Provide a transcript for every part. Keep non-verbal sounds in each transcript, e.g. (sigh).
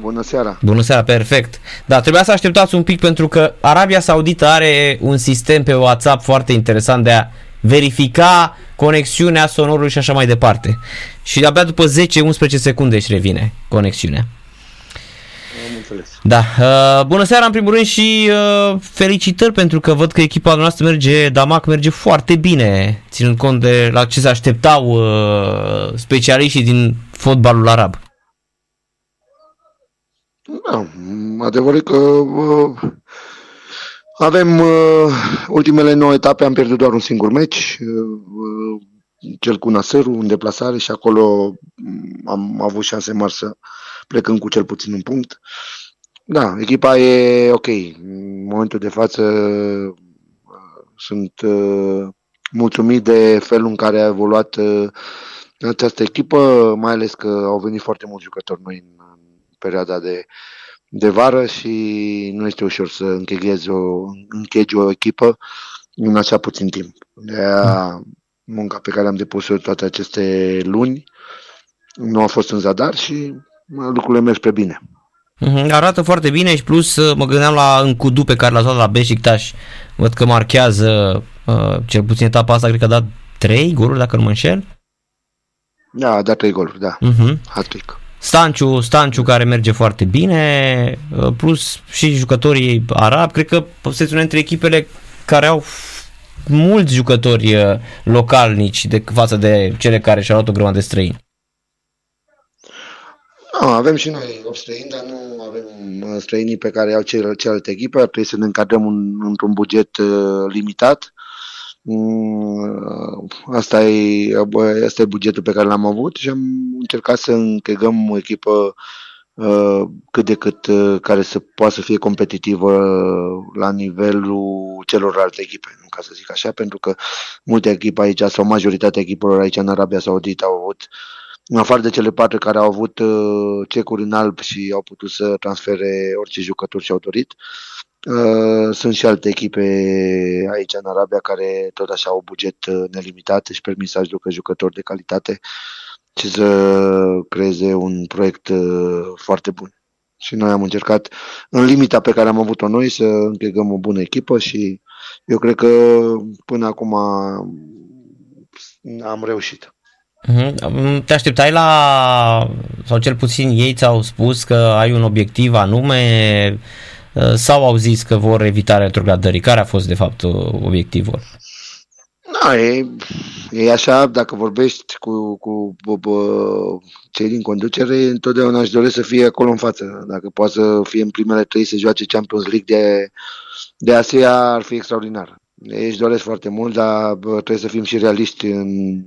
Bună seara! Bună seara, perfect. Da, trebuia să așteptați un pic pentru că Arabia Saudită are un sistem pe WhatsApp foarte interesant de a verifica conexiunea sonorului și așa mai departe. Și abia după 10-11 secunde își revine conexiunea. Am înțeles. Da, uh, bună seara în primul rând și uh, felicitări pentru că văd că echipa noastră merge, Damac merge foarte bine, ținând cont de la ce se așteptau uh, specialiștii din fotbalul arab. Da, adevărul e că uh, avem uh, ultimele 9 etape, am pierdut doar un singur meci, uh, cel cu Nasărul în deplasare și acolo mm, am avut șanse mari să plecăm cu cel puțin un punct. Da, echipa e ok. În momentul de față uh, sunt uh, mulțumit de felul în care a evoluat uh, această echipă, mai ales că au venit foarte mulți jucători noi în, în perioada de, de vară și nu este ușor să încheghezi o, închegi o echipă în așa puțin timp. De aia, munca pe care am depus-o toate aceste luni nu a fost în zadar și lucrurile merg spre bine. Mhm, Arată foarte bine și plus uh, mă gândeam la Încudu pe care l-a luat la Beşiktaş. Văd că marchează uh, cel puțin etapa asta, cred că a dat 3 goluri dacă nu mă înșel. Da, a dat trei goluri, da. Uh-huh. Hat-trick. Stanciu, Stanciu care merge foarte bine, uh, plus și jucătorii arabi. Cred că sunteți una dintre echipele care au f- mulți jucători uh, localnici de față de cele care și-au luat o grămadă de străini. Nu, avem și noi 8 străini, dar nu avem uh, străinii pe care au cel- celelalte echipe. Ar trebui să ne încadrăm un, într-un buget uh, limitat. Mm, Asta e, bă, asta e bugetul pe care l-am avut și am încercat să închegăm o echipă uh, cât de cât uh, care să poată să fie competitivă la nivelul celorlalte echipe, nu ca să zic așa, pentru că multe echipe aici sau majoritatea echipelor aici în Arabia Saudită au avut în afară de cele patru care au avut uh, cecuri în alb și au putut să transfere orice jucător și-au dorit, uh, sunt și alte echipe aici în Arabia care tot așa au buget uh, nelimitat și permis să aducă jucători de calitate și să creeze un proiect uh, foarte bun. Și noi am încercat, în limita pe care am avut-o noi, să închegăm o bună echipă și eu cred că până acum am reușit. Mhm. Te așteptai la, sau cel puțin ei ți-au spus că ai un obiectiv anume uh, sau au zis că vor evita retrogradării? Care a fost de fapt obiectivul? Da, e, e așa, dacă vorbești cu, cu, cu, cu cei din conducere, întotdeauna își doresc să fie acolo în față. Dacă poate să fie în primele trei să joace Champions League de, de Asia, ar fi extraordinar. Ei își doresc foarte mult, dar bă, trebuie să fim și realiști în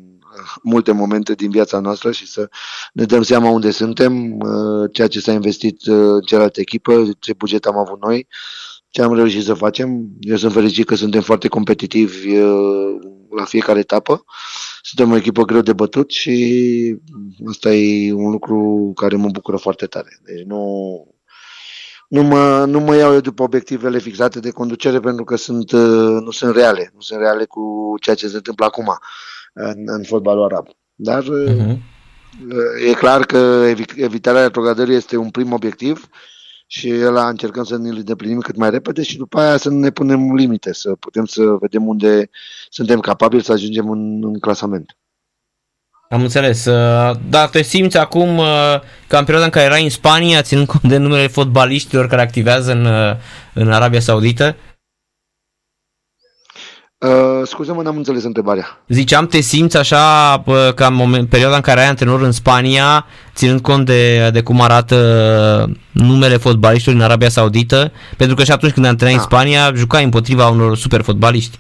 multe momente din viața noastră și să ne dăm seama unde suntem, uh, ceea ce s-a investit uh, în celelalte echipă, ce buget am avut noi, ce am reușit să facem. Eu sunt fericit că suntem foarte competitivi uh, la fiecare etapă. Suntem o echipă greu de bătut și asta e un lucru care mă bucură foarte tare. Deci nu, nu mă, nu mă iau eu după obiectivele fixate de conducere pentru că sunt, nu sunt reale. Nu sunt reale cu ceea ce se întâmplă acum în, în fotbalul arab. Dar uh-huh. e clar că evitarea retrogradării este un prim obiectiv și ăla încercăm să ne-l îndeplinim cât mai repede și după aia să ne punem limite, să putem să vedem unde suntem capabili să ajungem în, în clasament. Am înțeles. Dar te simți acum ca în perioada în care erai în Spania, ținând cont de numele fotbaliștilor care activează în, în Arabia Saudită? Uh, scuze-mă, n-am înțeles întrebarea. Ziceam, te simți așa uh, ca în moment, perioada în care ai antrenor în Spania, ținând cont de, de cum arată numele fotbaliștilor în Arabia Saudită, pentru că și atunci când antrenai da. în Spania, jucai împotriva unor super fotbaliști.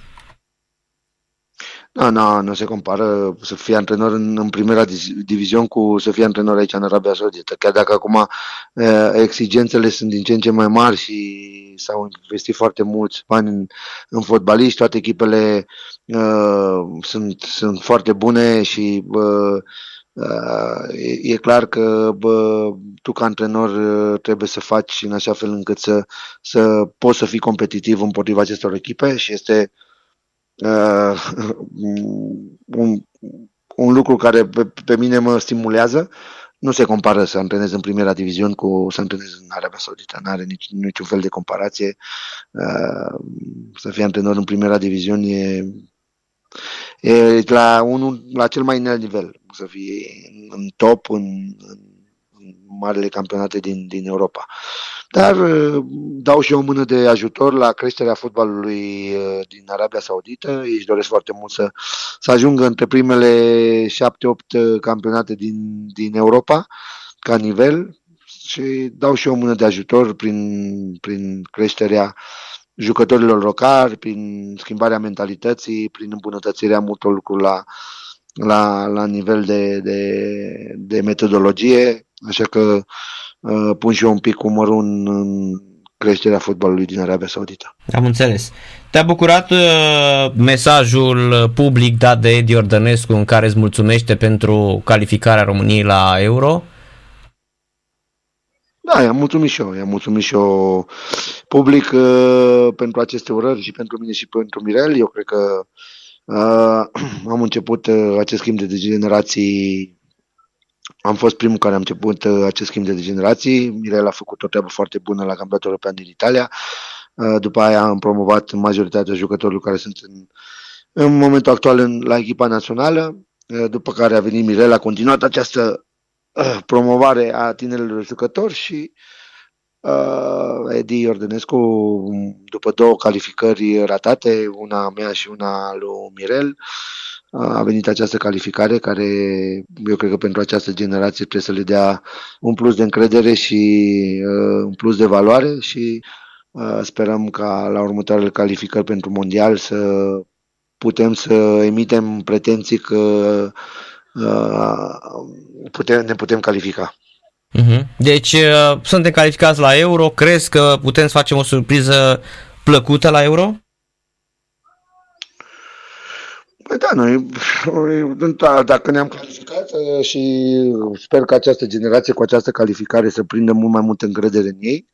Nu, nu, nu se compară să fii antrenor în, în primera diviziune cu să fii antrenor aici în Arabia Saudită. Chiar dacă acum uh, exigențele sunt din ce în ce mai mari și s-au investit foarte mulți bani în, în fotbaliști, toate echipele uh, sunt, sunt foarte bune și uh, uh, e, e clar că bă, tu ca antrenor uh, trebuie să faci în așa fel încât să, să poți să fii competitiv împotriva acestor echipe și este uh, (laughs) un, un lucru care pe, pe mine mă stimulează nu se compară să antrenezi în primera divizion cu să antrenezi în Arabia Saudită. Nu are nici, niciun fel de comparație. Uh, să fii antrenor în primera divizion e, e la, unul, la cel mai înalt nivel. Să fii în top, în, în, în marele campionate din, din Europa. Dar uh, dau și o mână de ajutor la creșterea fotbalului uh, din Arabia Saudită. Ei își doresc foarte mult să, să ajungă între primele 7-8 uh, campionate din, din Europa ca nivel și dau și o mână de ajutor prin, prin creșterea jucătorilor locali, prin schimbarea mentalității, prin îmbunătățirea multor lucruri la, la, la nivel de, de, de metodologie. Așa că Uh, pun și eu un pic umărul în, în creșterea fotbalului din Arabia Saudită. Am înțeles. Te-a bucurat uh, mesajul public dat de Edi Ordănescu în care îți mulțumește pentru calificarea României la Euro? Da, i-am mulțumit și eu. I-am mulțumit și eu public uh, pentru aceste urări și pentru mine și pentru Mirel. Eu cred că uh, (clears throat) am început uh, acest schimb de generații am fost primul care am început uh, acest schimb de generații. Mirel a făcut o treabă foarte bună la campionatul european din Italia. Uh, după aia am promovat majoritatea jucătorilor care sunt în, în momentul actual în, la echipa națională. Uh, după care a venit Mirel, a continuat această promovare a tinerilor jucători și uh, Edi Iordănescu, după două calificări ratate, una mea și una lui Mirel, uh, a venit această calificare care eu cred că pentru această generație trebuie să le dea un plus de încredere și uh, un plus de valoare și uh, sperăm ca la următoarele calificări pentru mondial să putem să emitem pretenții că uh, putem, ne putem califica. Mhm. Deci uh, suntem calificați la Euro, crezi că putem să facem o surpriză plăcută la Euro? Da, noi, dacă ne-am calificat uh, și sper că această generație cu această calificare să prindă mult mai multă încredere în ei,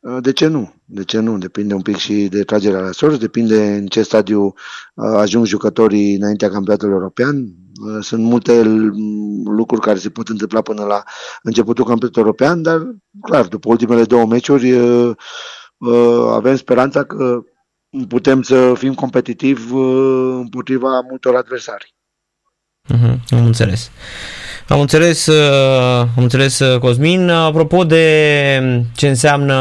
uh, de ce nu? De ce nu? Depinde un pic și de tragerea la sorți, depinde în ce stadiu uh, ajung jucătorii înaintea campionatului european. Sunt multe lucruri care se pot întâmpla până la începutul campionatului european, dar clar, după ultimele două meciuri avem speranța că putem să fim competitivi uh, împotriva multor adversari. Uh-huh, am înțeles. Am înțeles, uh, am înțeles, uh, Cosmin. Apropo de ce înseamnă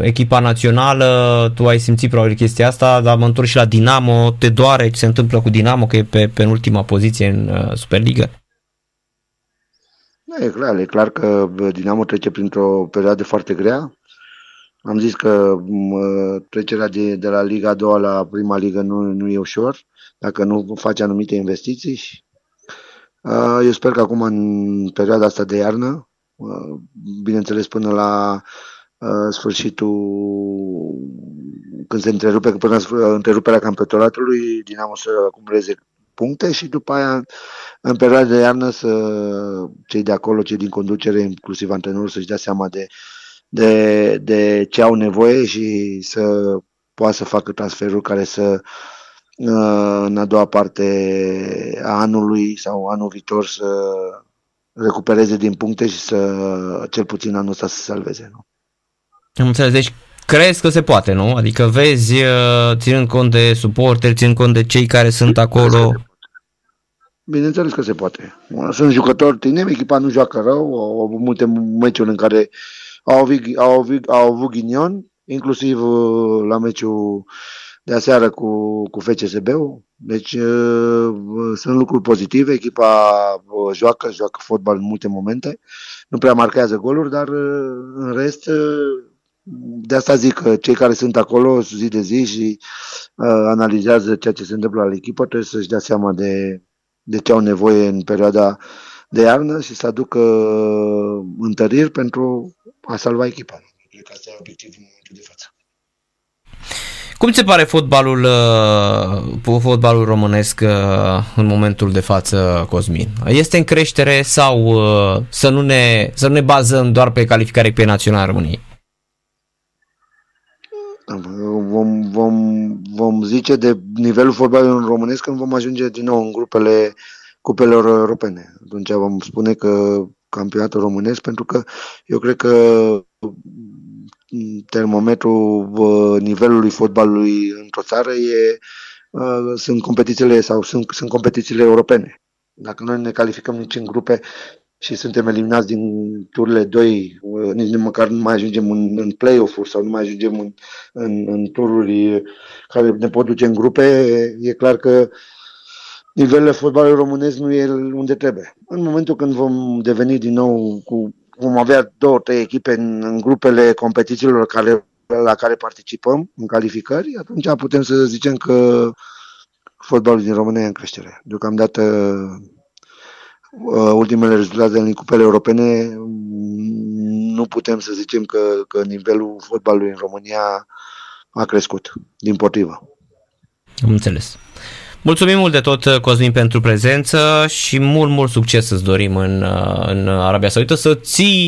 echipa națională, tu ai simțit probabil chestia asta, dar mă întorc și la Dinamo. Te doare ce se întâmplă cu Dinamo, că e pe penultima poziție în Superliga? Da, e clar, e clar că Dinamo trece printr-o perioadă foarte grea. Am zis că mă, trecerea de, de la Liga 2 la prima ligă nu, nu e ușor, dacă nu faci anumite investiții. Uh, eu sper că acum, în perioada asta de iarnă, uh, bineînțeles până la uh, sfârșitul, când se întrerupe, până la întreruperea campionatului, Dinamo să acumuleze puncte și după aia, în perioada de iarnă, să cei de acolo, cei din conducere, inclusiv antrenorul, să-și dea seama de uh, de, de ce au nevoie și să poată să facă transferuri care să uh, în a doua parte a anului sau anul viitor să recupereze din puncte și să cel puțin anul ăsta să se salveze. Nu? Am înțeles. Deci crezi că se poate, nu? Adică vezi, uh, ținând cont de suporteri, ținând cont de cei care sunt acolo. Bineînțeles că se poate. Sunt jucători tineri, echipa nu joacă rău, au avut multe meciuri în care uh, au avut, au avut, au avut ghinion, inclusiv uh, la meciul de aseară cu, cu FCSB-ul. Deci uh, sunt lucruri pozitive, echipa uh, joacă, joacă fotbal în multe momente, nu prea marchează goluri, dar în rest de asta zic că cei care sunt acolo zi de zi și uh, analizează ceea ce se întâmplă la echipă trebuie să-și dea seama de, de ce au nevoie în perioada de iarnă și să aducă întăriri pentru a salva echipa. Cred că asta e obiectivul în momentul de față. Cum ți se pare fotbalul, uh, fotbalul românesc uh, în momentul de față, Cosmin? Este în creștere sau uh, să nu ne, să nu ne bazăm doar pe calificare pe națională României? Vom, vom, vom zice de nivelul fotbalului românesc când vom ajunge din nou în grupele cupelor europene. Atunci vom spune că campionatul românesc, pentru că eu cred că termometrul nivelului fotbalului într-o țară e, sunt competițiile sau sunt, sunt competițiile europene. Dacă noi ne calificăm nici în grupe și suntem eliminați din turile 2, nici măcar nu mai ajungem în, în play-off-uri sau nu mai ajungem în, în, în tururi care ne pot duce în grupe, e clar că nivelul fotbalului românesc nu e unde trebuie. În momentul când vom deveni din nou cu vom avea două, trei echipe în, în grupele competițiilor care, la care participăm în calificări, atunci putem să zicem că fotbalul din România e în creștere. Deocamdată uh, ultimele rezultate în cupele europene nu putem să zicem că, că nivelul fotbalului în România a crescut, din potrivă. Am înțeles. Mulțumim mult de tot, Cosmin, pentru prezență și mult, mult succes îți dorim în, în Arabia Saudită, să ții